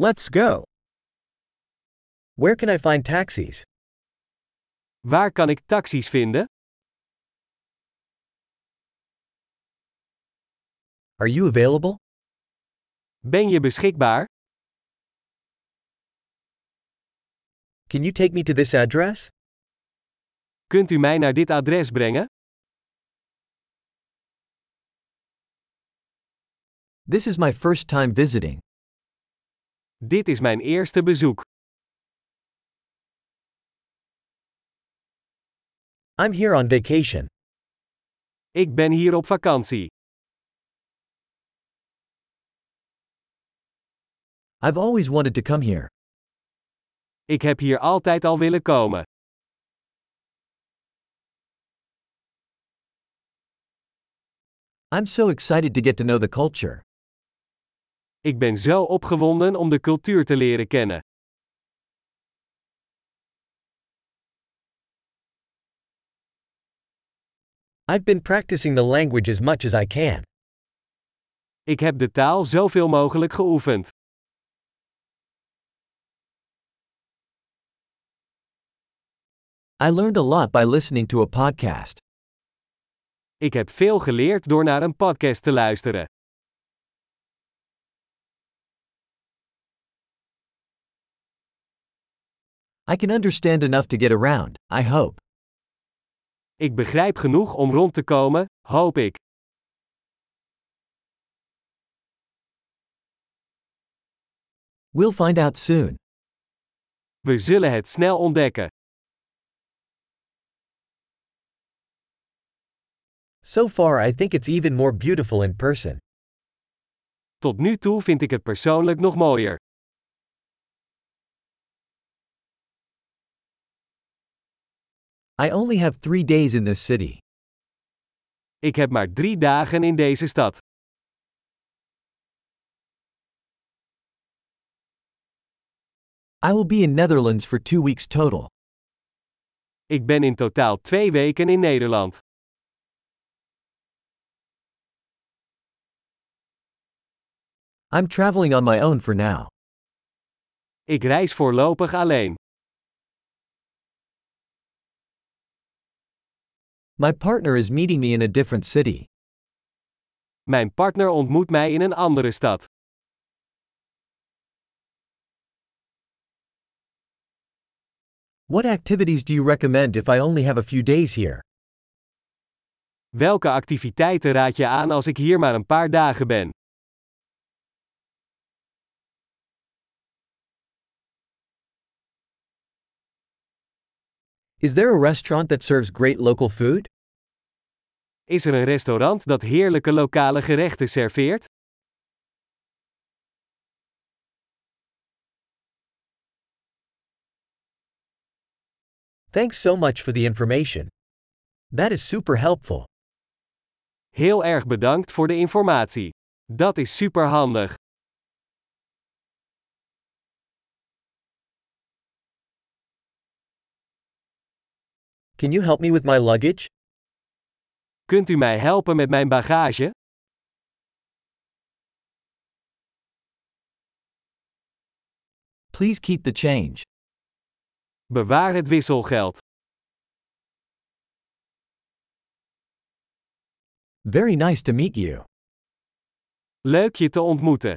Let's go. Where can I find taxis? Waar kan ik taxis vinden? Are you available? Ben je beschikbaar? Can you take me to this address? Kunt u mij naar dit adres brengen? This is my first time visiting. Dit is mijn eerste bezoek. I'm here on vacation. Ik ben hier op vakantie. I've always wanted to come here. Ik heb hier altijd al willen komen. I'm so excited to get to know the culture. Ik ben zo opgewonden om de cultuur te leren kennen. I've been practicing the language as much as I can. Ik heb de taal zoveel mogelijk geoefend. I learned a lot by listening to a podcast. Ik heb veel geleerd door naar een podcast te luisteren. I can understand enough to get around, I hope. Ik begrijp genoeg om rond te komen, hoop ik. We'll find out soon. We zullen het snel ontdekken. So far, I think it's even more beautiful in person. Tot nu toe vind ik het persoonlijk nog mooier. I only have three days in this city. Ik heb maar drie dagen in deze stad. I will be in Netherlands for two weeks total. Ik ben in totaal twee weken in Nederland. I'm traveling on my own for now. Ik reis voorlopig alleen. My partner is meeting me in a different city. Mijn partner ontmoet mij in een andere stad. What activities do you recommend if I only have a few days here? Welke activiteiten raad je aan als ik hier maar een paar dagen ben? Is there a restaurant that serves great local food? Is er een restaurant dat heerlijke lokale gerechten serveert? Thanks so much for the information. That is super helpful. Heel erg bedankt voor de informatie. Dat is superhandig. Can you help me with my luggage? Kunt u mij helpen met mijn bagage? Please keep the change. Bewaar het wisselgeld. Very nice to meet you. Leuk je te ontmoeten.